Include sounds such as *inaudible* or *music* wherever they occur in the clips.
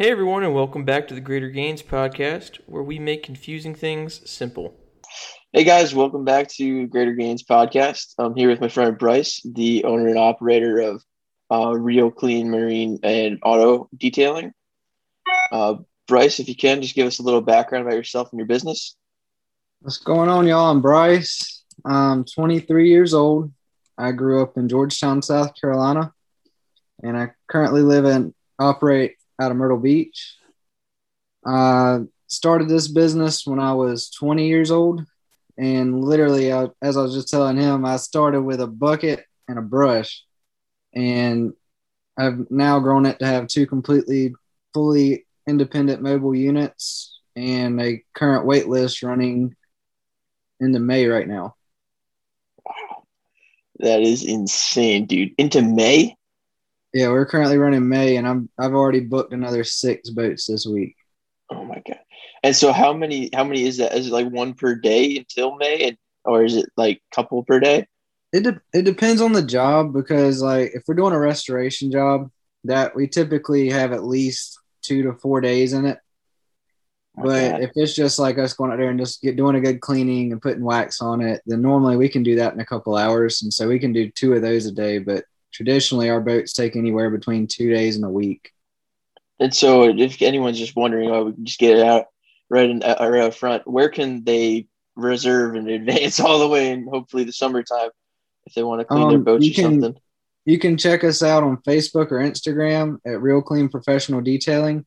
Hey everyone, and welcome back to the Greater Gains podcast, where we make confusing things simple. Hey guys, welcome back to Greater Gains podcast. I'm here with my friend Bryce, the owner and operator of uh, Reel Clean Marine and Auto Detailing. Uh, Bryce, if you can, just give us a little background about yourself and your business. What's going on, y'all? I'm Bryce. I'm 23 years old. I grew up in Georgetown, South Carolina, and I currently live and operate out of Myrtle Beach. I started this business when I was 20 years old, and literally, I, as I was just telling him, I started with a bucket and a brush, and I've now grown it to have two completely, fully independent mobile units and a current wait list running into May right now. Wow. That is insane, dude. Into May? Yeah, we're currently running May and I'm I've already booked another six boats this week. Oh my god. And so how many how many is that? Is it like one per day until May and, or is it like couple per day? It de- it depends on the job because like if we're doing a restoration job that we typically have at least 2 to 4 days in it. But if it's just like us going out there and just get doing a good cleaning and putting wax on it, then normally we can do that in a couple hours. And so we can do two of those a day. But traditionally, our boats take anywhere between two days and a week. And so if anyone's just wondering, oh, we can just get it out right in uh, right out front, where can they reserve in *laughs* advance all the way in hopefully the summertime if they want to clean their Um, boats you or can- something? You can check us out on Facebook or Instagram at Reel Clean Professional Detailing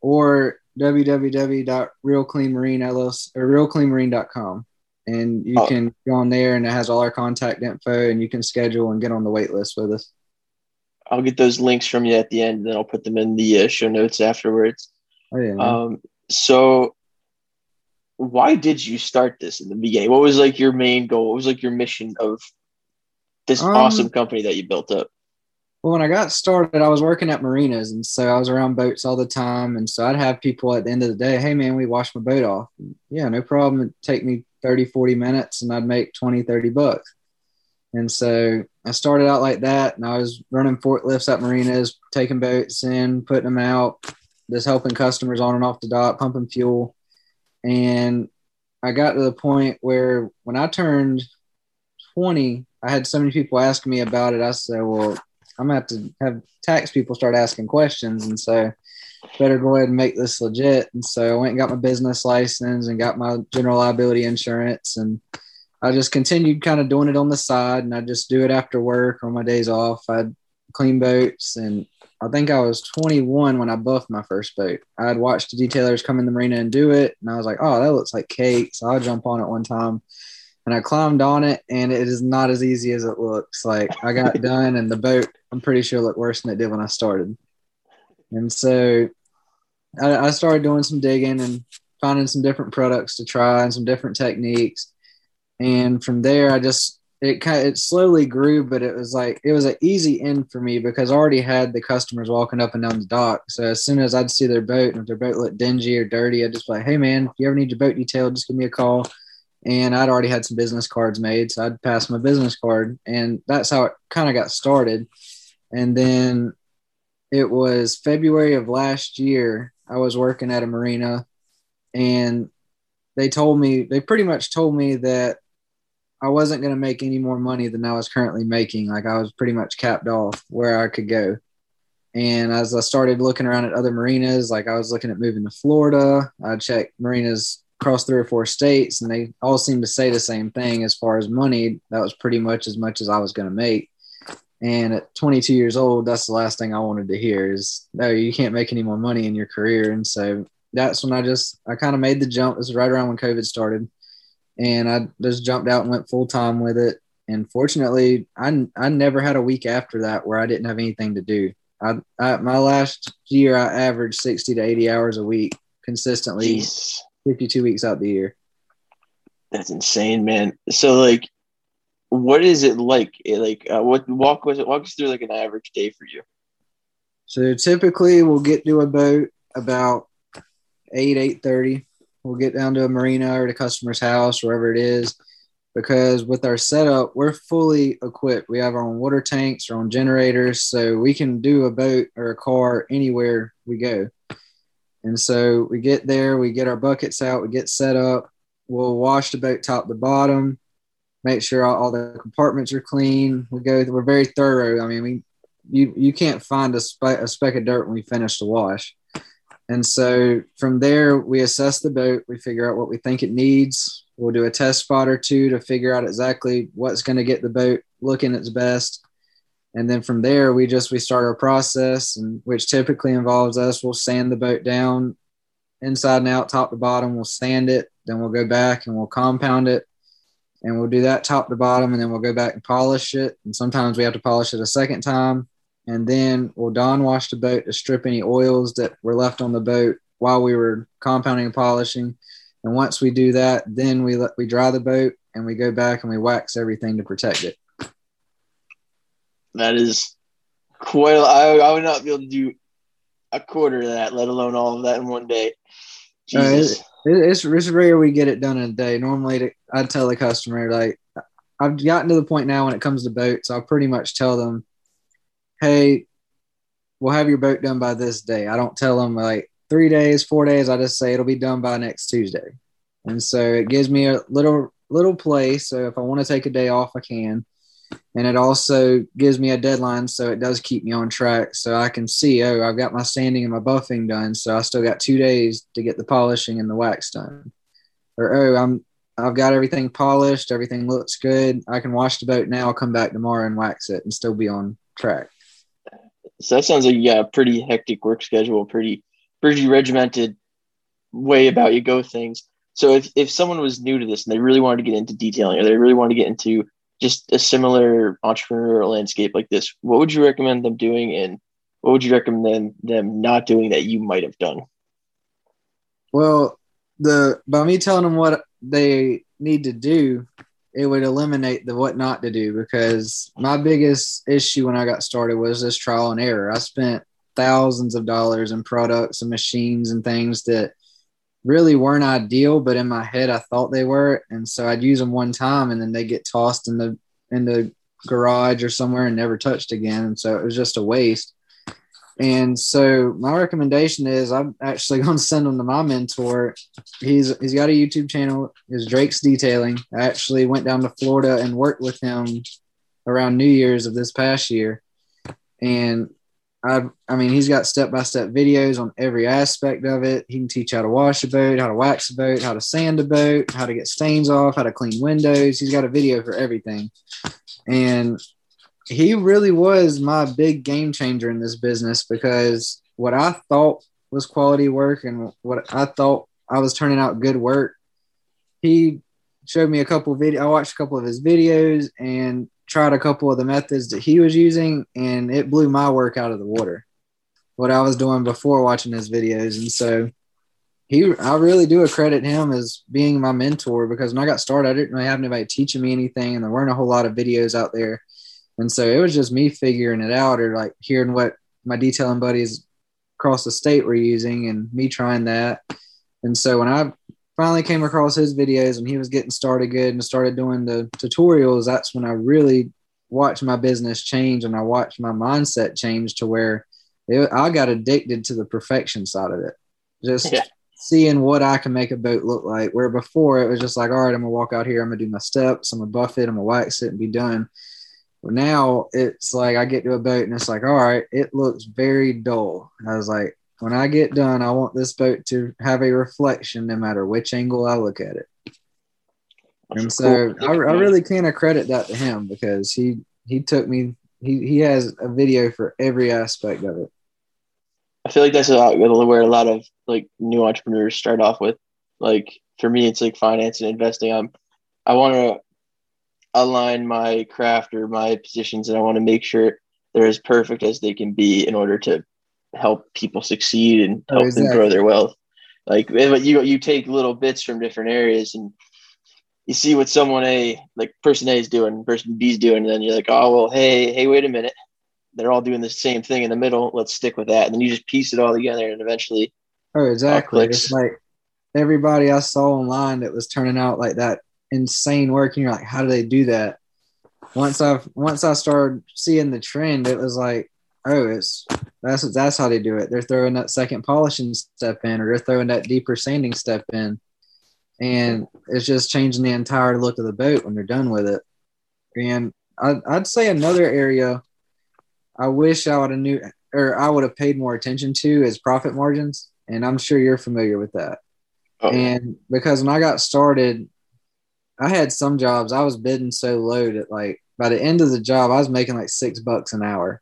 or www.reelcleanmarine or reelcleanmarine.com. And you Oh. can go on there and it has all our contact info and you can schedule and get on the wait list with us. I'll get those links from you at the end, and then I'll put them in the uh, show notes afterwards. Oh, yeah. Um, so, why did you start this in the beginning? What was like your main goal? What was like your mission of this Um, awesome company that you built up? Well, when I got started, I was working at marinas, and so I was around boats all the time. And so I'd have people at the end of the day, hey, man, we wash my boat off. Yeah, no problem. It'd take me 30, 40 minutes, and I'd make 20, 30 bucks. And so I started out like that, and I was running forklifts at marinas, taking boats in, putting them out, just helping customers on and off the dock, pumping fuel. And I got to the point where when I turned 20, I had so many people asking me about it. I said, well, I'm gonna have to have tax people start asking questions, and so better go ahead and make this legit. And so I went and got my business license and got my general liability insurance, and I just continued kind of doing it on the side, and I just do it after work or my days off. I'd clean boats, and I think I was 21 when I buffed my first boat. I'd watched the detailers come in the marina and do it, and I was like, oh, that looks like cake. So I'll jump on it one time and I climbed on it, and it is not as easy as it looks. Like I got *laughs* done, and the boat, I'm pretty sure, looked worse than it did when I started. And so I, I started doing some digging and finding some different products to try and some different techniques. And from there, I just it kind of, it slowly grew, but it was like it was an easy end for me because I already had the customers walking up and down the dock. So as soon as I'd see their boat and if their boat looked dingy or dirty, I'd just be like, "Hey man, if you ever need your boat detailed, just give me a call." And I'd already had some business cards made, so I'd pass my business card, and that's how it kind of got started. And then it was February of last year. I was working at a marina, and they told me they pretty much told me that I wasn't going to make any more money than I was currently making. Like I was pretty much capped off where I could go. And as I started looking around at other marinas, like I was looking at moving to Florida, I checked marinas across three or four states, and they all seemed to say the same thing as far as money. That was pretty much as much as I was going to make. And at 22 years old, that's the last thing I wanted to hear is, no, you can't make any more money in your career. And so that's when I just, I kind of made the jump. This was right around when COVID started. And I just jumped out and went full time with it. And fortunately, I, I never had a week after that where I didn't have anything to do. I, I my last year, I averaged 60 to 80 hours a week consistently, Jeez, 52 weeks out the year. that's insane, man. So like, what is it like? Eh, Like, uh, what walk was it? Walk us through like an average day for you. So typically we'll get to a boat about eight, eight thirty. We'll get down to a marina or the customer's house, wherever it is. because with our setup, we're fully equipped. We have our own water tanks, our own generators, so we can do a boat or a car anywhere we go. And so we get there, we get our buckets out, we get set up. We'll wash the boat top to bottom, make sure all, all the compartments are clean. We go, we're very thorough. I mean, we you you can't find a, spe- a speck of dirt when we finish the wash. And so from there, we assess the boat. We figure out what we think it needs. We'll do a test spot or two to figure out exactly what's going to get the boat looking its best. And then from there, we just we start our process, and which typically involves us. We'll sand the boat down, inside and out, top to bottom. We'll sand it, then we'll go back and we'll compound it, and we'll do that top to bottom, and then we'll go back and polish it. And sometimes we have to polish it a second time and then we'll don wash the boat to strip any oils that were left on the boat while we were compounding and polishing. And once we do that, then we let we dry the boat and we go back and we wax everything to protect it. That is quite. I, I would not be able to do a quarter of that, let alone all of that in one day. Jesus. Uh, it, it's, it's rare we get it done in a day. Normally, I tell the customer like I've gotten to the point now when it comes to boats, I'll pretty much tell them hey, we'll have your boat done by this day. I don't tell them like three days, four days. I just say it'll be done by next Tuesday. And so it gives me a little little play. So if I want to take a day off, I can. And it also gives me a deadline, so it does keep me on track. So I can see, oh, I've got my sanding and my buffing done, so I still got two days to get the polishing and the wax done. Or oh, I'm I've got everything polished, everything looks good. I can wash the boat now. I'll come back tomorrow and wax it and still be on track. So that sounds like you got a pretty hectic work schedule, pretty pretty regimented way about you go things. So if, if someone was new to this and they really wanted to get into detailing or they really wanted to get into just a similar entrepreneurial landscape like this, what would you recommend them doing and what would you recommend them, not doing that you might have done? Well, the by me telling them what they need to do, it would eliminate the what not to do because my biggest issue when I got started was this trial and error. I spent thousands of dollars in products and machines and things that really weren't ideal, but in my head I thought they were. And so I'd use them one time and then they get tossed in the in the garage or somewhere and never touched again. And so it was just a waste. And so my recommendation is I'm actually *laughs* going to send them to my mentor. He's he's got a YouTube channel. Is Drake's Detailing. I actually went down to Florida and worked with him around New Year's of this past year, and I I mean he's got step by step videos on every aspect of it. He can teach how to wash a boat, how to wax a boat, how to sand a boat, how to get stains off, how to clean windows. He's got a video for everything, and he really was my big game changer in this business because what I thought was quality work and what I thought I was turning out good work, he showed me a couple video. I watched a couple of his videos and tried a couple of the methods that he was using, and it blew my work out of the water. What I was doing before watching his videos, and so he, I really do accredit him as being my mentor because when I got started, I didn't really have anybody teaching me anything, and there weren't a whole lot of videos out there and so it was just me figuring it out or like hearing what my detailing buddies across the state were using and me trying that. And so when I finally came across his videos and he was getting started good and started doing the tutorials, that's when I really watched my business change and I watched my mindset change to where it, I got addicted to the perfection side of it. Just yeah. seeing what I can make a boat look like. Where before it was just like, all right, I'm gonna walk out here, I'm gonna do my steps, I'm gonna buff it, I'm gonna wax it and be done. But now it's like I get to a boat and it's like, all right, it looks very dull. I was like, when I get done, I want this boat to have a reflection no matter which angle I look at it. That's and so cool. I, I really can't credit that to him because he he took me he he has a video for every aspect of it. I feel like that's a lot where a lot of like new entrepreneurs start off with. Like for me, it's like finance and investing. I'm I want to align my craft or my positions and I want to make sure they're as perfect as they can be in order to help people succeed and oh, help exactly. them grow their wealth. Like eh, you you take little bits from different areas and you see what someone A like person A is doing, person B is doing, and then you're like, oh well, hey, hey, wait a minute. They're all doing the same thing in the middle. Let's stick with that. And then you just piece it all together and eventually Oh, exactly. It's like everybody I saw online that was turning out like that insane work, and you're like, how do they do that? Once I once I started seeing the trend, it was like, oh, it's that's that's how they do it. They're throwing that second polishing step in, or they're throwing that deeper sanding step in, and it's just changing the entire look of the boat when they're done with it. And I'd, I'd say another area I wish I would have knew or I would have paid more attention to is profit margins, and I'm sure you're familiar with that. Oh. And because when I got started, I had some jobs I was bidding so low that like by the end of the job I was making like six bucks an hour,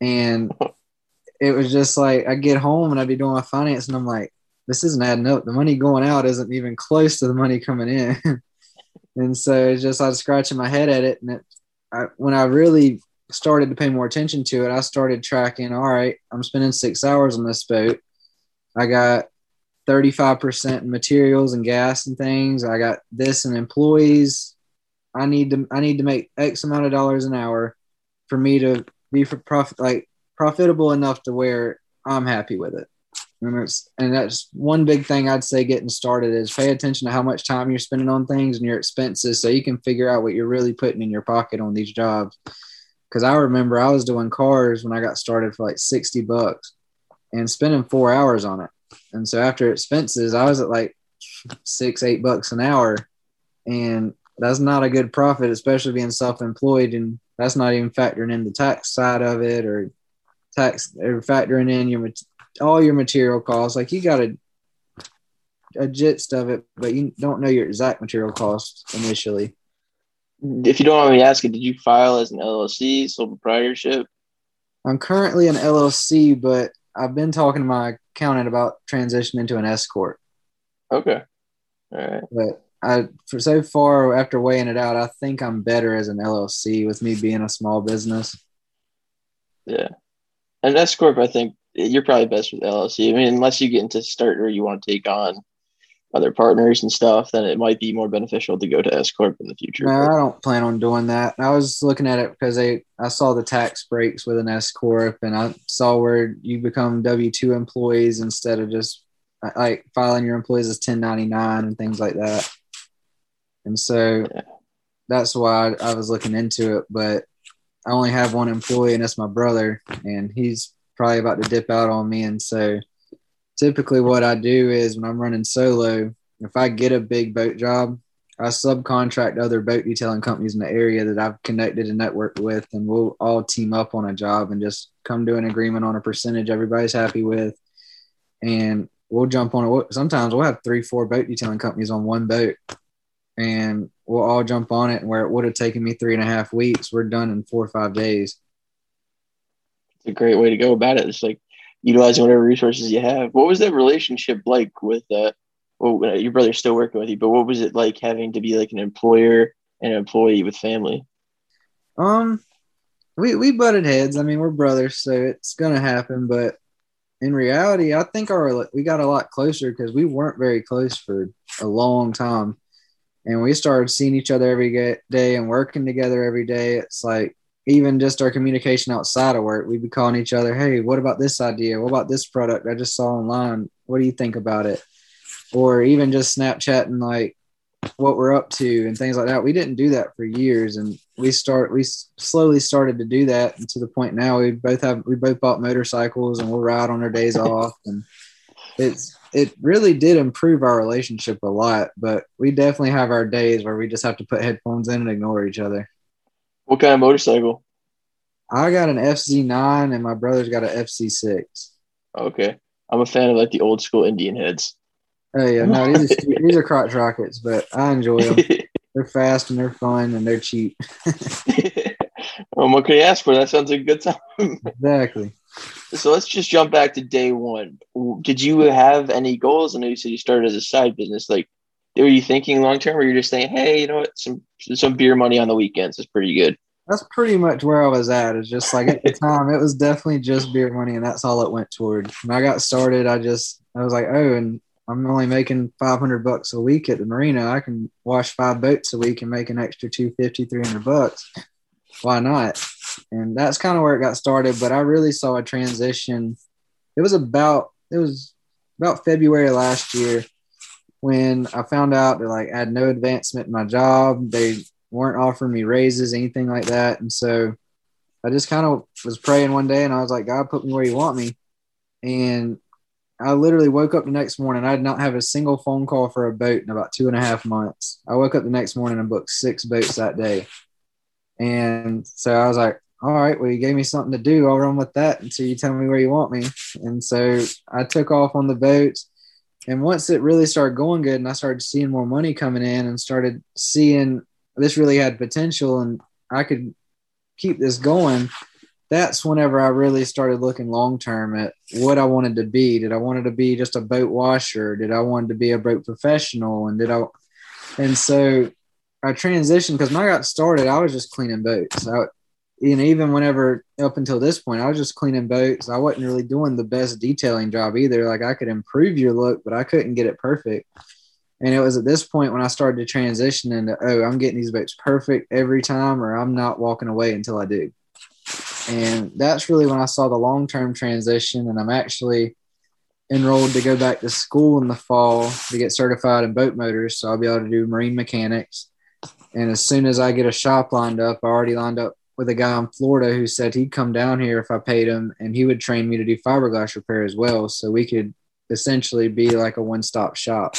and it was just like I get home and I'd be doing my finance and I'm like, this isn't adding up. The money going out isn't even close to the money coming in, *laughs* and so it's just I was scratching my head at it, and it, I, when I really started to pay more attention to it, I started tracking. All right, I'm spending six hours on this boat. I got 35% in materials and gas and things. I got this in employees. I need to I need to make X amount of dollars an hour for me to be for profit like profitable enough to where I'm happy with it. And, and that's one big thing I'd say getting started is pay attention to how much time you're spending on things and your expenses so you can figure out what you're really putting in your pocket on these jobs because I remember I was doing cars when I got started for like 60 bucks and spending four hours on it. And so after expenses, I was at like six, eight bucks an hour. And that's not a good profit, especially being self employed. And that's not even factoring in the tax side of it or tax or factoring in your all your material costs. Like you got a, a gist of it, but you don't know your exact material costs initially if you don't mind me asking, did you file as an LLC, sole proprietorship? I'm currently an LLC, but I've been talking to my accountant about transitioning to an S corp. Okay. All right. But I, for so far, after weighing it out, I think I'm better as an LLC with me being a small business. Yeah. And S corp, I think you're probably best with LLC. I mean, unless you get into start where you want to take on other partners and stuff, then it might be more beneficial to go to S corp in the future. No, I don't plan on doing that. I was looking at it because they I saw the tax breaks with an S corp, and I saw where you become W two employees instead of just like filing your employees as ten ninety nine and things like that. And so that's why I, I was looking into it, but I only have one employee, and that's my brother, and he's probably about to dip out on me, and so typically what I do is when I'm running solo, if I get a big boat job, I subcontract other boat detailing companies in the area that I've connected and networked with, and we'll all team up on a job and just come to an agreement on a percentage everybody's happy with. And we'll jump on it. Sometimes we'll have three, four boat detailing companies on one boat, and we'll all jump on it. Where it would have taken me three and a half weeks, we're done in four or five days. It's a great way to go about it. It's like utilizing whatever resources you have. What was that relationship like with uh, well, your brother's still working with you, but what was it like having to be like an employer and an employee with family? Um, we we butted heads. I mean, we're brothers, so it's gonna happen. But in reality, I think our we got a lot closer because we weren't very close for a long time, and we started seeing each other every day and working together every day. It's like even just our communication outside of work, we'd be calling each other, Hey, what about this idea? What about this product I just saw online? What do you think about it? Or even just Snapchatting like what we're up to and things like that. We didn't do that for years. And we start, we slowly started to do that. And to the point now we both have, we both bought motorcycles and we'll ride on our days off. And it's, it really did improve our relationship a lot, but we definitely have our days where we just have to put headphones in and ignore each other. What kind of motorcycle? I got an FZ9 and my brother's got an FZ6. Okay. I'm a fan of like the old school Indian heads. Oh yeah, no, these are, these are crotch rockets, but I enjoy them. *laughs* they're fast and they're fun and they're cheap. *laughs* well, what can you ask for? That sounds like a good time. exactly. So let's just jump back to day one. Did you have any goals? I know you said you started as a side business. Like, were you thinking long term, or you're just saying, "Hey, you know what? Some some beer money on the weekends is pretty good." That's pretty much where I was at. It's just like at the *laughs* time, it was definitely just beer money, and that's all it went toward. When I got started, I just I was like, "Oh, and I'm only making 500 bucks a week at the marina. I can wash five boats a week and make an extra 250, 300 bucks. Why not?" And that's kind of where it got started. But I really saw a transition. It was about it was about February last year when I found out that like I had no advancement in my job, they weren't offering me raises, anything like that. And so I just kind of was praying one day and I was like, God, put me where you want me. And I literally woke up the next morning. I did not have a single phone call for a boat in about two and a half months. I woke up the next morning and booked six boats that day. And so I was like, all right, well, you gave me something to do. I'll run with that until you tell me where you want me. And so I took off on the boats. And once it really started going good and I started seeing more money coming in and started seeing this really had potential and I could keep this going, that's whenever I really started looking long term at what I wanted to be. Did I wanted to be just a boat washer? Did I want to be a boat professional? And did I and so I transitioned because when I got started, I was just cleaning boats. I, you know, even whenever up until this point, I was just cleaning boats. I wasn't really doing the best detailing job either. Like I could improve your look, but I couldn't get it perfect. And it was at this point when I started to transition into, oh, I'm getting these boats perfect every time, or I'm not walking away until I do. And that's really when I saw the long term transition. And I'm actually enrolled to go back to school in the fall to get certified in boat motors. So I'll be able to do marine mechanics. And as soon as I get a shop lined up, I already lined up with a guy in Florida who said he'd come down here if I paid him and he would train me to do fiberglass repair as well. So we could essentially be like a one stop shop.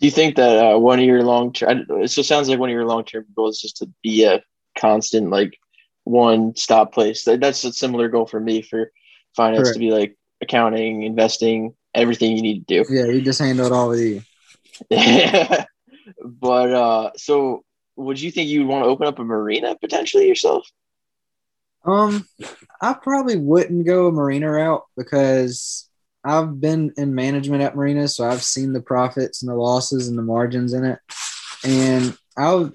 Do you think that uh, one of your long term, it still sounds like one of your long term goals is just to be a constant, like one stop place? That's a similar goal for me for finance Correct. to be like accounting, investing, everything you need to do. Yeah, you just handle it all with you. *laughs* but uh, so would you think you'd want to open up a marina potentially yourself? Um, I probably wouldn't go a marina route because I've been in management at marinas, so I've seen the profits and the losses and the margins in it, and I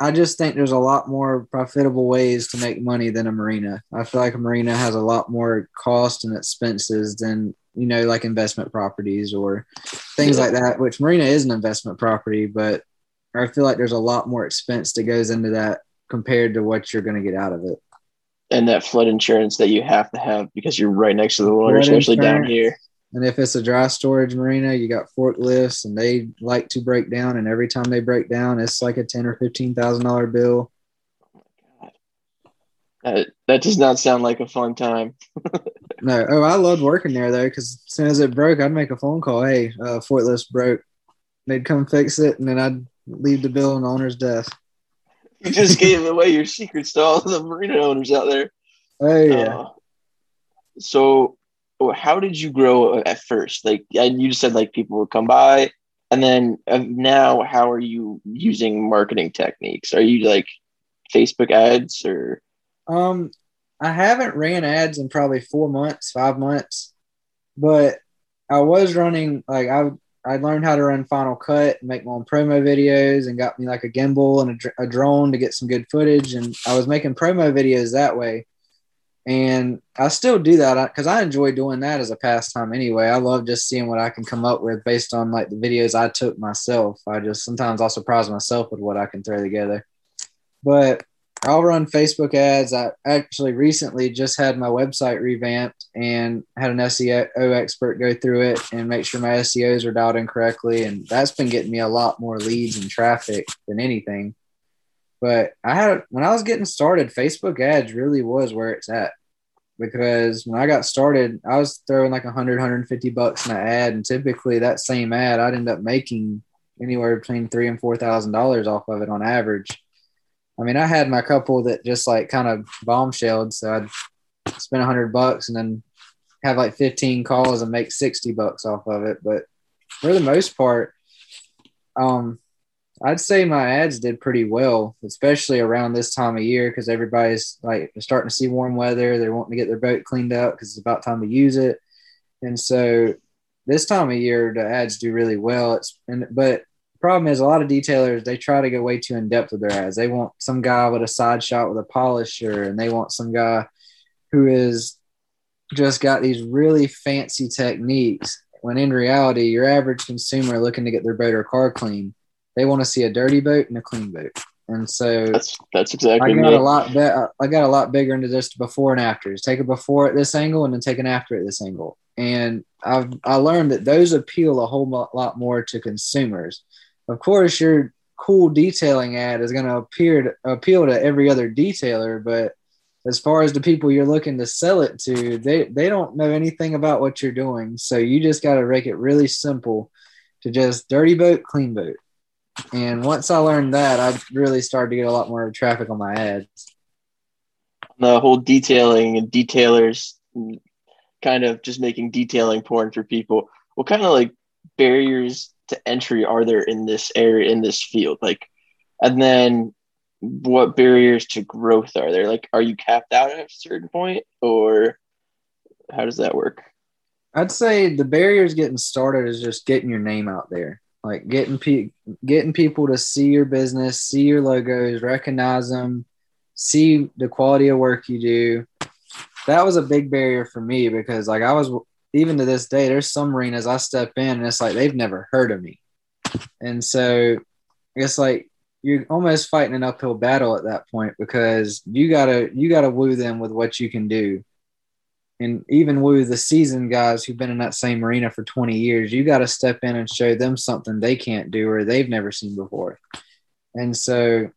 I just think there's a lot more profitable ways to make money than a marina. I feel like a marina has a lot more cost and expenses than you know like investment properties or things like that. Which marina is an investment property, but I feel like there's a lot more expense that goes into that compared to what you're going to get out of it. And that flood insurance that you have to have because you're right next to the water, flood especially down here. And if it's a dry storage marina, you got forklifts and they like to break down. And every time they break down, it's like a ten or fifteen thousand dollar bill. Oh that, that does not sound like a fun time. *laughs* no. Oh, I loved working there though, because as soon as it broke, I'd make a phone call. Hey, uh, forklift's broke. They'd come fix it, and then I'd leave the bill on the owner's desk. You just gave away your secrets to all the marina owners out there. Oh yeah. Uh, so, how did you grow at first? Like, you just said like people would come by, and then uh, now, how are you using marketing techniques? Are you like Facebook ads or? Um, I haven't ran ads in probably four months, five months, but I was running like I I learned how to run Final Cut and make my own promo videos and got me like a gimbal and a, a drone to get some good footage. And I was making promo videos that way. And I still do that because I enjoy doing that as a pastime anyway. I love just seeing what I can come up with based on like the videos I took myself. I just sometimes I'll surprise myself with what I can throw together. But I'll run Facebook ads. I actually recently just had my website revamped and had an SEO expert go through it and make sure my SEOs are dialed in correctly. And that's been getting me a lot more leads and traffic than anything. But I had, when I was getting started, Facebook ads really was where it's at. Because when I got started, I was throwing like 100, 150 bucks in an ad. And typically that same ad, I'd end up making anywhere between three and $4,000 off of it on average I mean, I had my couple that just like kind of bombshelled. So I'd spend a hundred bucks and then have like 15 calls and make 60 bucks off of it. But for the most part, um, I'd say my ads did pretty well, especially around this time of year because everybody's like starting to see warm weather. They're wanting to get their boat cleaned up because it's about time to use it. And so this time of year, the ads do really well. It's and but problem is a lot of detailers they try to go way too in depth with their ads. They want some guy with a side shot with a polisher, and they want some guy who is just got these really fancy techniques. When in reality, your average consumer looking to get their boat or car clean, they want to see a dirty boat and a clean boat. And so that's that's exactly. I got me. a lot. I got a lot bigger into this before and afters. Take a before at this angle, and then take an after at this angle. and I've I learned that those appeal a whole lot more to consumers. Of course, your cool detailing ad is going to appear to appeal to every other detailer, but as far as the people you're looking to sell it to, they they don't know anything about what you're doing. So you just got to make it really simple to just dirty boat, clean boat. And once I learned that, I really started to get a lot more traffic on my ads. The whole detailing and detailers kind of just making detailing porn for people. What kind of like barriers to entry are there in this area in this field? Like, and then what barriers to growth are there? Like, are you capped out at a certain point, or how does that work? I'd say the barriers getting started is just getting your name out there, like getting pe- getting people to see your business, see your logos, recognize them, see the quality of work you do. That was a big barrier for me because, like, I was even to this day, there's some arenas I step in and it's like they've never heard of me, and so it's like you're almost fighting an uphill battle at that point because you gotta you gotta woo them with what you can do. And even woo the seasoned guys who've been in that same arena for 20 years you got to step in and show them something they can't do or they've never seen before. And so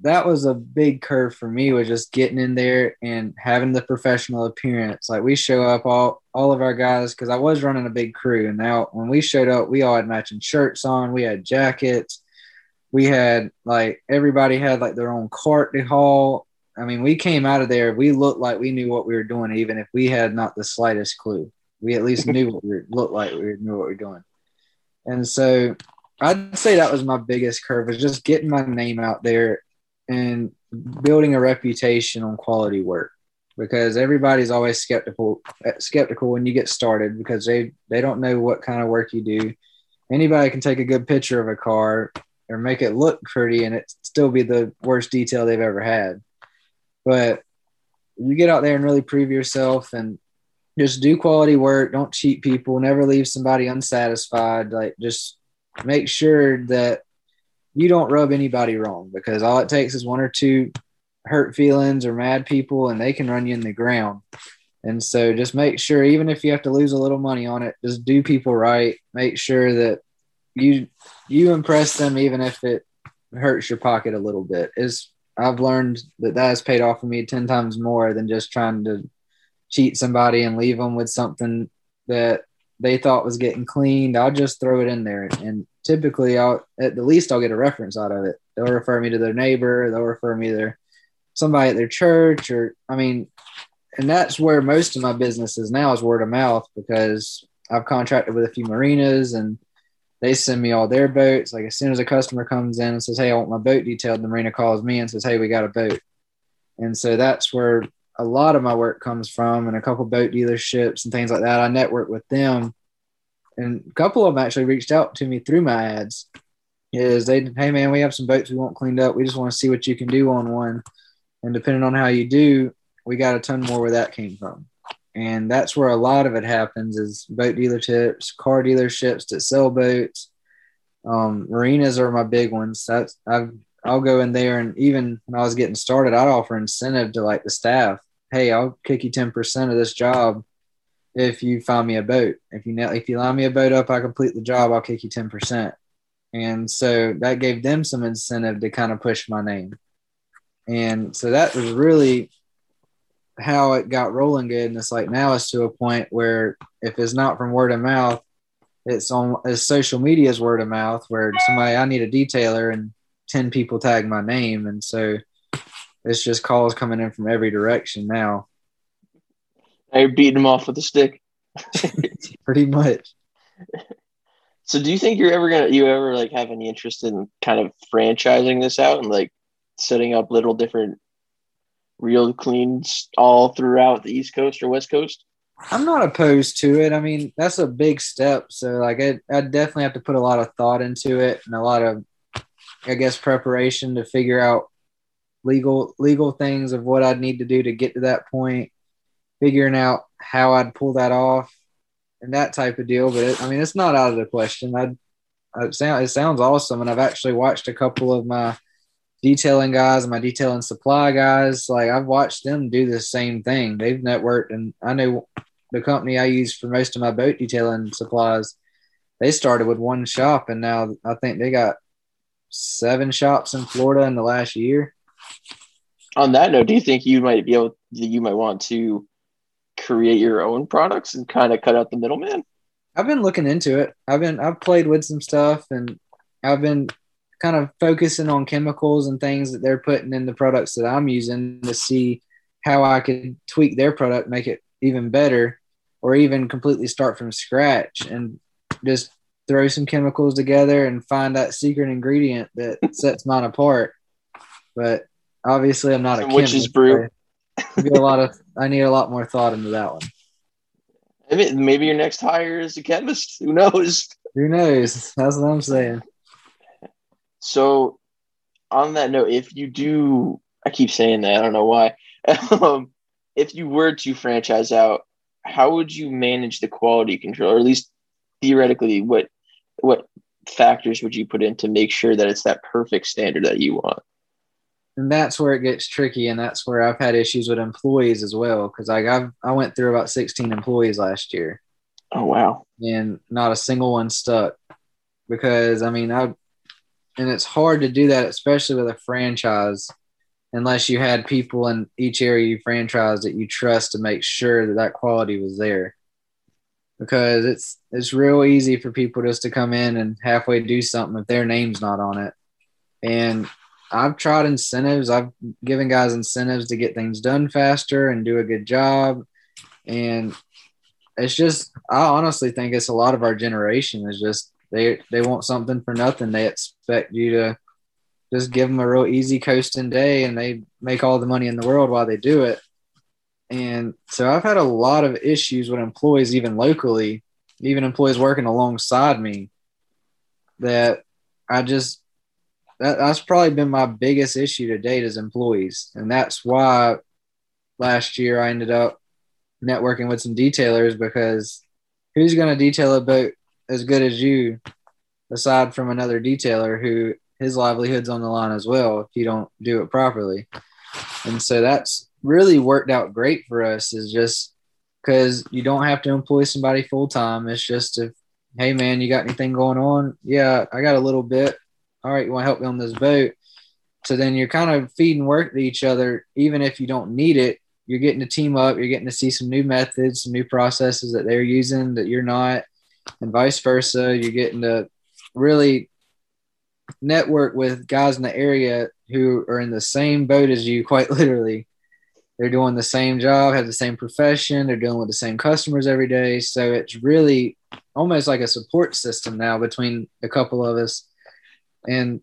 that was a big curve for me was just getting in there and having the professional appearance like we show up all all of our guys because i was running a big crew and now when we showed up we all had matching shirts on we had jackets we had like everybody had like their own cart to haul. I mean, we came out of there, we looked like we knew what we were doing, even if we had not the slightest clue. We at least knew what we looked like. We knew what we were doing. And so I'd say that was my biggest curve was just getting my name out there and building a reputation on quality work because everybody's always skeptical uh, skeptical when you get started because they they don't know what kind of work you do. Anybody can take a good picture of a car or make it look pretty and it still be the worst detail they've ever had. But you get out there and really prove yourself and just do quality work. Don't cheat people. Never leave somebody unsatisfied. Like just make sure that you don't rub anybody wrong because all it takes is one or two hurt feelings or mad people and they can run you in the ground. And so just make sure, even if you have to lose a little money on it, just do people right. Make sure that you you impress them even if it hurts your pocket a little bit. Is I've learned that that has paid off for me ten times more than just trying to cheat somebody and leave them with something that they thought was getting cleaned. I'll just throw it in there, and typically, I'll at the least I'll get a reference out of it. They'll refer me to their neighbor. They'll refer me to their, somebody at their church, or I mean, and that's where most of my business is now is word of mouth because I've contracted with a few marinas and they send me all their boats. Like as soon as a customer comes in and says, Hey, I want my boat detailed, the marina calls me and says, Hey, we got a boat. And so that's where a lot of my work comes from and a couple boat dealerships and things like that. I network with them. And a couple of them actually reached out to me through my ads. Is they, hey man, we have some boats we want cleaned up. We just want to see what you can do on one. And depending on how you do, we got a ton more where that came from and that's where a lot of it happens is boat dealerships car dealerships that sell boats um, marinas are my big ones that's i've i'll go in there and even when i was getting started i'd offer incentive to like the staff hey i'll kick you 10% of this job if you find me a boat if you if you line me a boat up i complete the job i'll kick you 10% and so that gave them some incentive to kind of push my name and so that was really how it got rolling good. And it's like now it's to a point where if it's not from word of mouth, it's on it's social media's word of mouth where somebody I need a detailer and 10 people tag my name. And so it's just calls coming in from every direction now. You're beating them off with a stick. *laughs* Pretty much. *laughs* So do you think you're ever gonna you ever like have any interest in kind of franchising this out and like setting up little different real cleans all throughout the East Coast or West Coast? I'm not opposed to it. I mean, that's a big step. So, like, I, I definitely have to put a lot of thought into it and a lot of, I guess, preparation to figure out legal legal things of what I'd need to do to get to that point, figuring out how I'd pull that off, and that type of deal. But it, I mean, it's not out of the question. I'd, it sound it sounds awesome, and I've actually watched a couple of my detailing guys my detailing supply guys, like I've watched them do the same thing. They've networked, and I know the company I use for most of my boat detailing supplies, they started with one shop and now I think they got seven shops in Florida in the last year. On that note, do you think you might be able you might want to create your own products and kind of cut out the middleman? I've been looking into it. I've been I've played with some stuff and I've been kind of focusing on chemicals and things that they're putting in the products that I'm using to see how I could tweak their product, make it even better, or even completely start from scratch and just throw some chemicals together and find that secret ingredient that *laughs* sets mine apart. But obviously, I'm not a witch's brew. A lot of I need a lot more thought into that one. Maybe, maybe your next hire is a chemist. Who knows? Who knows? That's what I'm saying. So, on that note, if you do, I keep saying that. I don't know why. *laughs* um, if you were to franchise out, how would you manage the quality control, or at least theoretically, what what factors would you put in to make sure that it's that perfect standard that you want? And that's where it gets tricky, and that's where I've had issues with employees as well. Because like I've I went through about 16 employees last year. Oh wow! And not a single one stuck. Because I mean I, and it's hard to do that, especially with a franchise, unless you had people in each area you franchise that you trust to make sure that that quality was there because it's it's real easy for people just to come in and halfway do something if their name's not on it. And I've tried incentives. I've given guys incentives to get things done faster and do a good job. And it's just I honestly think it's a lot of our generation is just they they want something for nothing. They expect you to just give them a real easy coasting day and they make all the money in the world while they do it. And so I've had a lot of issues with employees, even locally, even employees working alongside me, that I just, that, that's probably been my biggest issue to date as employees. And that's why last year I ended up networking with some detailers because who's going to detail a boat as good as you aside from another detailer who his livelihood's on the line as well if you don't do it properly. And so that's really worked out great for us is just because you don't have to employ somebody full time. It's just if, hey man, you got anything going on? Yeah, I got a little bit. All right, you want to help me on this boat? So then you're kind of feeding work to each other, even if you don't need it. You're getting to team up. You're getting to see some new methods, some new processes that they're using that you're not, and vice versa. You're getting to really network with guys in the area who are in the same boat as you, quite *laughs* literally, they're doing the same job, have the same profession, they're dealing with the same customers every day. So it's really almost like a support system now between a couple of us. And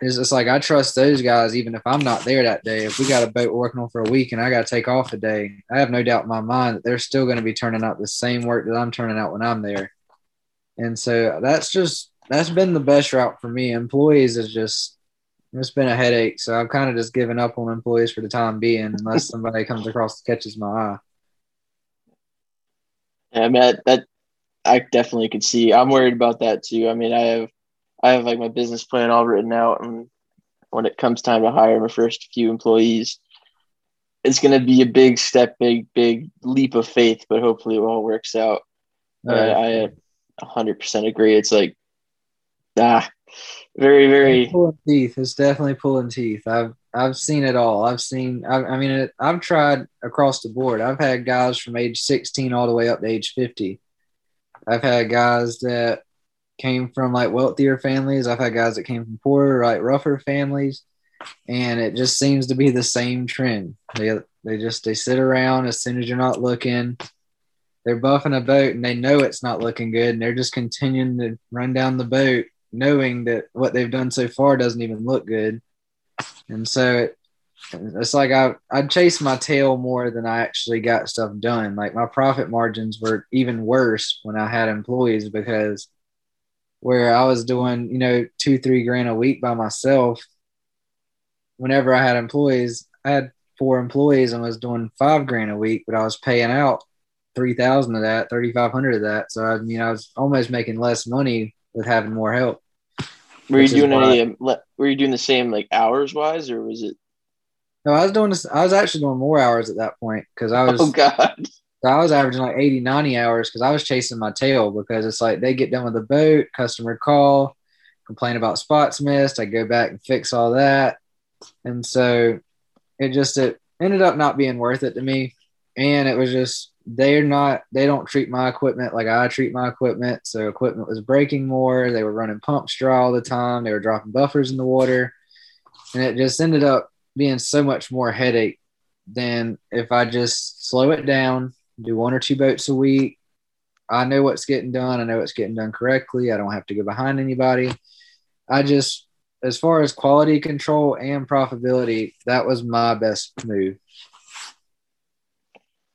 it's just like I trust those guys even if I'm not there that day. If we got a boat working on for a week and I got to take off a day, I have no doubt in my mind that they're still going to be turning out the same work that I'm turning out when I'm there. And so that's just that's been the best route for me. Employees is just it's been a headache. So I've kind of just given up on employees for the time being, unless somebody comes across and catches my eye. Yeah, I mean that, that I definitely could see. I'm worried about that too. I mean, I have I have like my business plan all written out, and when it comes time to hire my first few employees, it's going to be a big step, big big leap of faith. But hopefully, it all works out. Right. I, I 100% agree. It's like ah, very very pulling teeth. It's definitely pulling teeth. I've I've seen it all. I've seen. I, I mean, it, I've tried across the board. I've had guys from age 16 all the way up to age 50. I've had guys that came from like wealthier families. I've had guys that came from poorer, like rougher families, and it just seems to be the same trend. They they just they sit around as soon as you're not looking. They're buffing a boat and they know it's not looking good, and they're just continuing to run down the boat knowing that what they've done so far doesn't even look good. And so it, it's like I I chased my tail more than I actually got stuff done. Like my profit margins were even worse when I had employees because where I was doing, you know, two, three grand a week by myself. Whenever I had employees, I had four employees and was doing five grand a week, but I was paying out three thousand of that, thirty five hundred of that. So I mean, I was almost making less money with having more help. Were you doing any? Um, were you doing the same like hours wise, or was it? No, I was doing this. I was actually doing more hours at that point because I was. Oh God. So I was averaging like 80, 90 hours because I was chasing my tail because it's like they get done with the boat, customer call, complain about spots missed. I go back and fix all that. And so it just it ended up not being worth it to me. And it was just they're not they don't treat my equipment like I treat my equipment. So equipment was breaking more. They were running pump straw all the time. They were dropping buffers in the water. And it just ended up being so much more headache than if I just slow it down, do one or two boats a week. I know what's getting done. I know it's getting done correctly. I don't have to go behind anybody. I just, as far as quality control and profitability, that was my best move.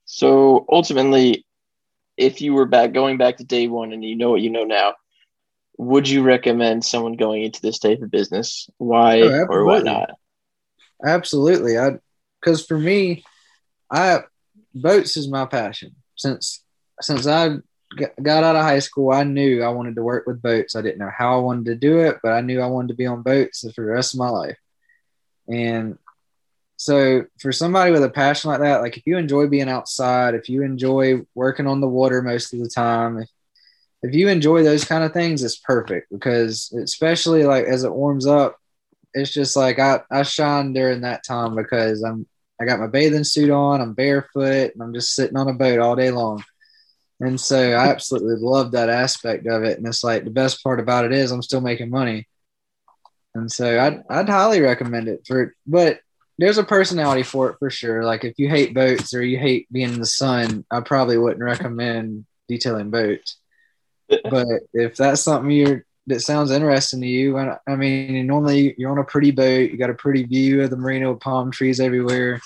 So ultimately, if you were back going back to day one and you know what you know now, would you recommend someone going into this type of business? Why Oh, or why not? Absolutely. I, because for me, I boats is my passion. Since since I got out of high school, I knew I wanted to work with boats. I didn't know how I wanted to do it, but I knew I wanted to be on boats for the rest of my life. And so, for somebody with a passion like that, like if you enjoy being outside, if you enjoy working on the water most of the time, if, if you enjoy those kind of things, it's perfect because, especially like as it warms up, it's just like I, I shine during that time because I'm I got my bathing suit on, I'm barefoot, and I'm just sitting on a boat all day long. And so I absolutely love that aspect of it. And it's like the best part about it is I'm still making money. And so I'd I'd highly recommend it for but there's a personality for it for sure. Like if you hate boats or you hate being in the sun, I probably wouldn't recommend detailing boats. *laughs* But if that's something you're that sounds interesting to you, and I mean, normally you're on a pretty boat, you got a pretty view of the marina with palm trees everywhere.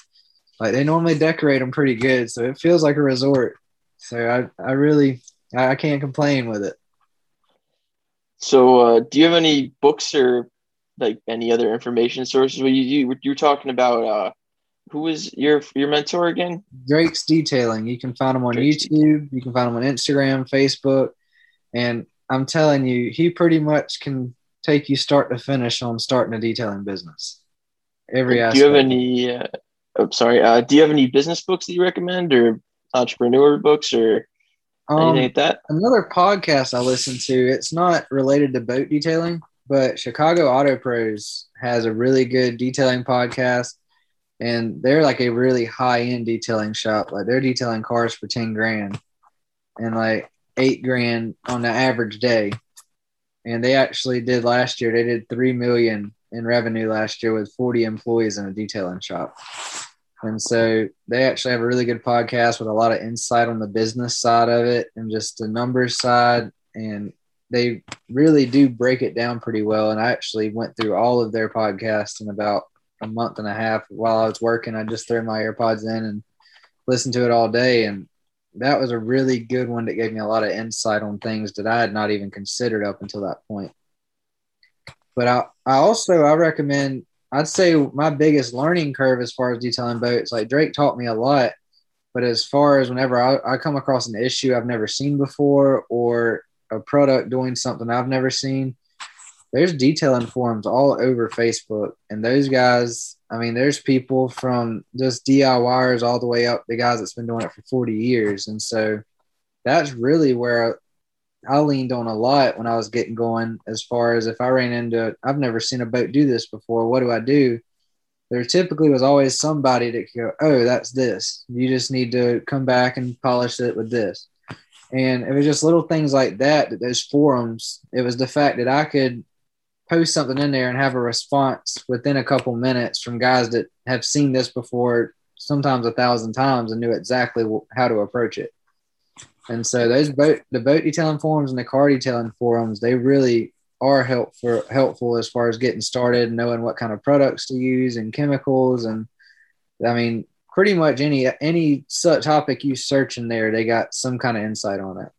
Like they normally decorate them pretty good, so it feels like a resort. So I, I really, I, can't complain with it. So, uh, do you have any books or like any other information sources? Well, you you, you were talking about uh, who was your your mentor again? Drake's Detailing. You can find him on Drake's YouTube. You can find him on Instagram, Facebook, and I'm telling you, he pretty much can take you start to finish on starting a detailing business. Every do aspect. you have any? Uh, oh, sorry. Uh, do you have any business books that you recommend, or entrepreneur books, or anything Um, like that? another podcast I listen to. It's not related to boat detailing, but Chicago Auto Pros has a really good detailing podcast, and they're like a really high end detailing shop. Like they're detailing cars for ten grand, and like eight grand on the average day. And they actually did last year. They did three million in revenue last year with forty employees in a detailing shop. And so they actually have a really good podcast with a lot of insight on the business side of it and just the numbers side. And they really do break it down pretty well. And I actually went through all of their podcasts in about a month and a half while I was working. I just threw my AirPods in and listened to it all day. And that was a really good one that gave me a lot of insight on things that I had not even considered up until that point. But I, I also I recommend I'd say my biggest learning curve as far as detailing boats, like Drake taught me a lot. But as far as whenever I, I come across an issue I've never seen before or a product doing something I've never seen, there's detailing forums all over Facebook. And those guys, I mean, there's people from just DIYers all the way up the guys that's been doing it for 40 years. And so that's really where I leaned on a lot when I was getting going. As far as if I ran into, I've never seen a boat do this before. What do I do? There typically was always somebody that could go, "Oh, that's this. You just need to come back and polish it with this." And it was just little things like that. That those forums. It was the fact that I could post something in there and have a response within a couple minutes from guys that have seen this before, sometimes a thousand times, and knew exactly how to approach it. And so those boat the boat detailing forums and the car detailing forums, they really are helpful helpful as far as getting started, knowing what kind of products to use and chemicals and I mean pretty much any any such topic you search in there, they got some kind of insight on it.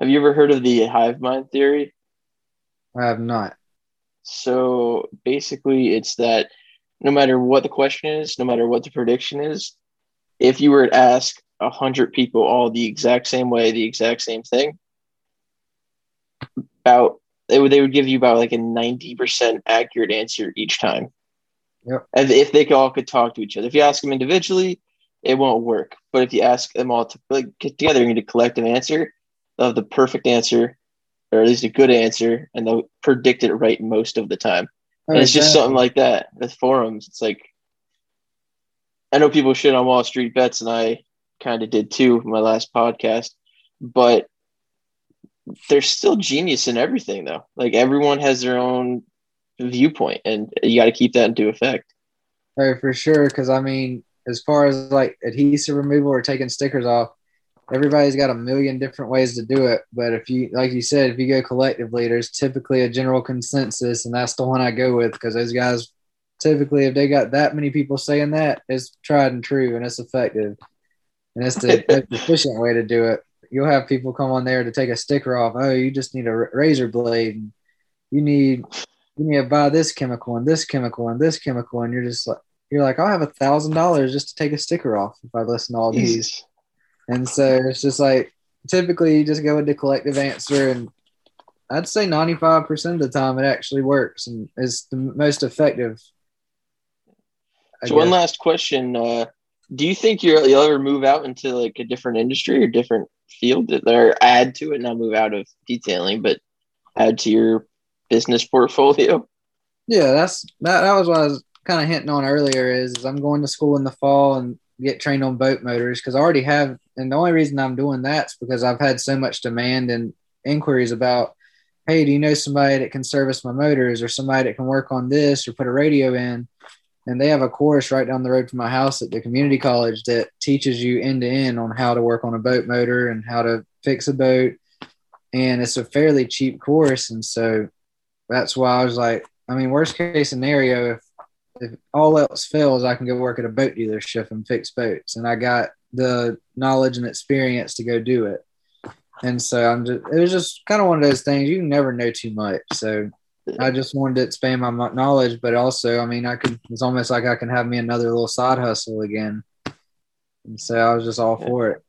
Have you ever heard of the hive mind theory? I have not. So basically, it's that no matter what the question is, no matter what the prediction is, if you were to ask a hundred people all the exact same way, the exact same thing, about they would they would give you about like a ninety percent accurate answer each time. Yep. And if they all could talk to each other, if you ask them individually, it won't work. But if you ask them all to like, get together and get a collective answer, they'll have the perfect answer, or at least a good answer, and they'll predict it right most of the time. Oh, And it's just something like that with forums. It's like I know people shit on Wall Street bets, and I kind of did too in my last podcast, but there's still genius in everything, though. Like everyone has their own viewpoint, and you got to keep that into effect. Right, for sure. Because I mean, as far as like adhesive removal or taking stickers off, everybody's got a million different ways to do it. But if you, like you said, if you go collectively, there's typically a general consensus, and that's the one I go with because those guys typically, if they got that many people saying that, it's tried and true and it's effective, and it's the *laughs* efficient way to do it. You'll have people come on there to take a sticker off. Oh, you just need a razor blade. And you need you need to buy this chemical and this chemical and this chemical, and you're just like you're like, I'll have a thousand dollars just to take a sticker off if I listen to all these. And so it's just like typically you just go with the collective answer, and I'd say 95% of the time it actually works and is the most effective. I So one last question: uh, Do you think you're, you'll ever move out into like a different industry or different field, that or add to it, not move out of detailing, but add to your business portfolio? Yeah, that's that. That was what I was kind of hinting on earlier. Is, is I'm going to school in the fall and get trained on boat motors because I already have, and the only reason I'm doing that's because I've had so much demand and inquiries about, hey, do you know somebody that can service my motors or somebody that can work on this or put a radio in? And they have a course right down the road from my house at the community college that teaches you end to end on how to work on a boat motor and how to fix a boat. And it's a fairly cheap course. And so that's why I was like, I mean, worst case scenario, if if all else fails, I can go work at a boat dealership and fix boats, and I got the knowledge and experience to go do it. And so I'm just, it was just kind of one of those things you never know too much. So I just wanted to expand my knowledge, but also, I mean, I could, it's almost like I can have me another little side hustle again. And so I was just all for it.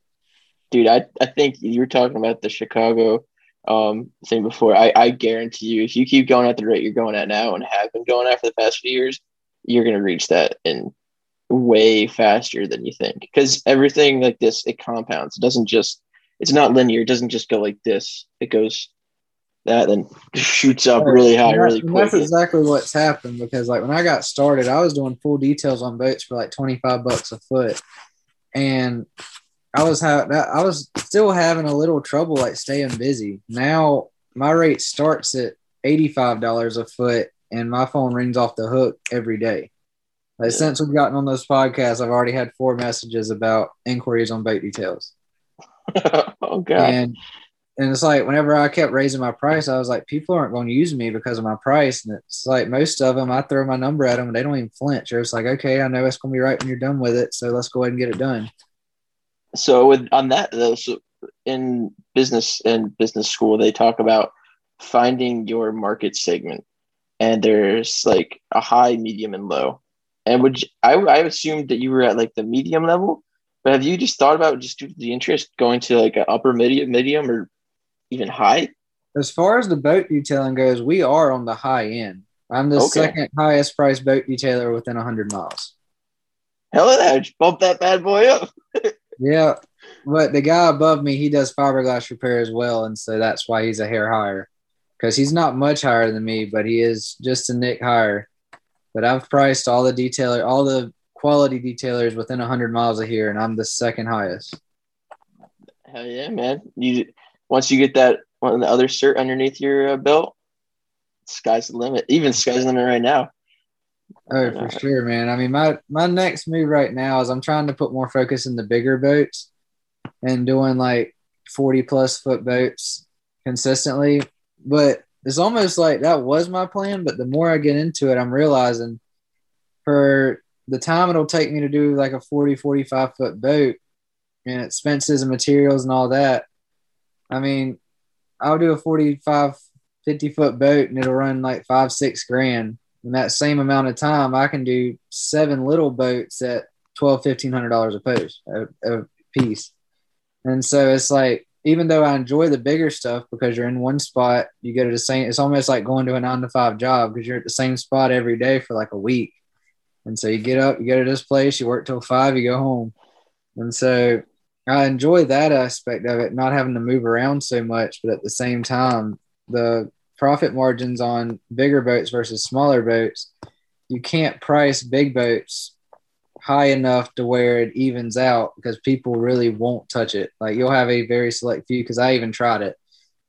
Dude, I, I think you were talking about the Chicago um, thing before. I, I guarantee you, if you keep going at the rate you're going at now and have been going at for the past few years, you're going to reach that in way faster than you think. Because everything like this, it compounds. It doesn't just, it's not linear. It doesn't just go like this. It goes that, then shoots up really high, And really and quick. That's exactly what's happened because, like, when I got started, I was doing full details on boats for like twenty five bucks a foot, and I was having I was still having a little trouble like staying busy. Now my rate starts at eighty five dollars a foot, and my phone rings off the hook every day. Like Yeah. since we've gotten on those podcasts, I've already had four messages about inquiries on bait details. *laughs* oh, God. And and it's like whenever I kept raising my price, I was like, people aren't going to use me because of my price. And it's like most of them, I throw my number at them and they don't even flinch. They're just like, okay, I know it's going to be right when you're done with it. So let's go ahead and get it done. So with on that though, so in business and business school, they talk about finding your market segment, and there's like a high, medium, and low. And would you, I I assumed that you were at like the medium level, but have you just thought about just due to the interest going to like an upper medium, medium, or even high? As far as the boat detailing goes, we are on the high end. I'm the Okay. second highest priced boat detailer within 100 miles. Hell of that! Just bump that bad boy up. *laughs* Yeah. But the guy above me, he does fiberglass repair as well. And so that's why he's a hair higher because he's not much higher than me, but he is just a nick higher. But I've priced all the detailer, all the quality detailers within 100 miles of here, and I'm the second highest. Hell yeah, man! You once you get that one of the other shirt underneath your uh, belt, sky's the limit. Even sky's the limit right now. Oh, for sure, man. I mean, my my next move right now is I'm trying to put more focus in the bigger boats and doing like 40 plus foot boats consistently. But it's almost like that was my plan. But the more I get into it, I'm realizing for the time it'll take me to do like a 40, 45 foot boat and expenses and materials and all that. I mean, I'll do a 45, 50 foot boat and it'll run like five, six grand in that same amount of time, I can do seven little boats at twelve, fifteen hundred dollars a post a, a piece. And so it's like, even though I enjoy the bigger stuff because you're in one spot, you go to the same. It's almost like going to a nine to five job because you're at the same spot every day for like a week. And so you get up, you go to this place, you work till five, you go home. And so I enjoy that aspect of it, not having to move around so much, but at the same time, the profit margins on bigger boats versus smaller boats, you can't price big boats high enough to where it evens out because people really won't touch it. Like you'll have a very select few because I even tried it.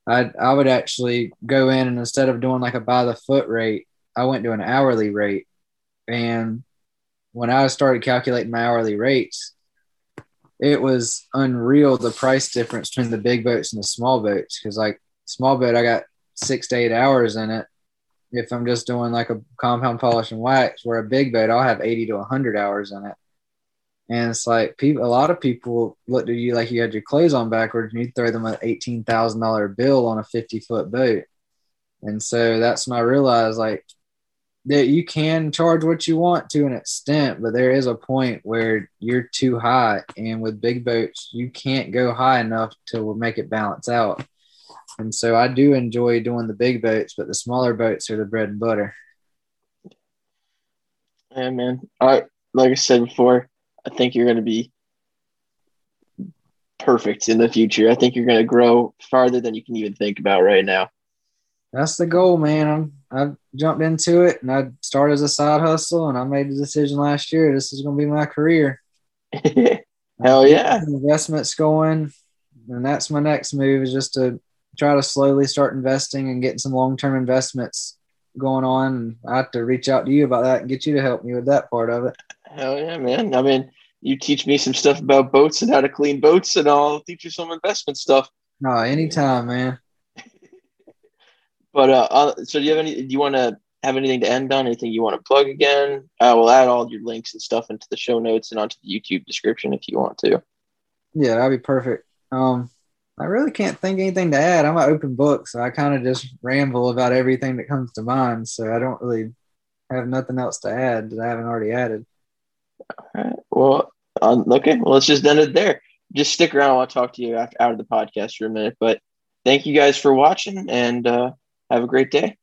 I I would actually go in and instead of doing like a by the foot rate, I went to an hourly rate. And when I started calculating my hourly rates, it was unreal the price difference between the big boats and the small boats. Cause like small boat, I got six to eight hours in it. If I'm just doing like a compound polish and wax, where a big boat, I'll have 80 to 100 hours in it. And it's like people, a lot of people looked at you like you had your clothes on backwards, and you throw them an eighteen thousand dollar bill on a fifty foot boat. And so that's when I realized like that you can charge what you want to an extent, but there is a point where you're too high, and with big boats, you can't go high enough to make it balance out. And so I do enjoy doing the big boats, but the smaller boats are the bread and butter. Yeah, man. I like I said before, I think you're going to be perfect in the future. I think you're going to grow farther than you can even think about right now. That's the goal, man. I'm, I jumped into it and I started as a side hustle, and I made the decision last year. This is going to be my career. *laughs* Hell yeah! Investments going, and that's my next move is just to try to slowly start investing and getting some long term investments going on. And I have to reach out to you about that and get you to help me with that part of it. Hell yeah, man. I mean, you teach me some stuff about boats and how to clean boats, and I'll teach you some investment stuff. No, anytime, man. *laughs* but uh, uh, so do you have any? Do you want to have anything to end on? Anything you want to plug again? Uh, we'll add all your links and stuff into the show notes and onto the YouTube description if you want to. Yeah, that'd be perfect. Um, I really can't think anything to add. I'm an open book, so I kind of just ramble about everything that comes to mind. So I don't really have nothing else to add that I haven't already added. All right. Well, um, okay. Well, let's just end it there. Just stick around. I'll talk to you after, out of the podcast for a minute. But thank you guys for watching and uh, have a great day.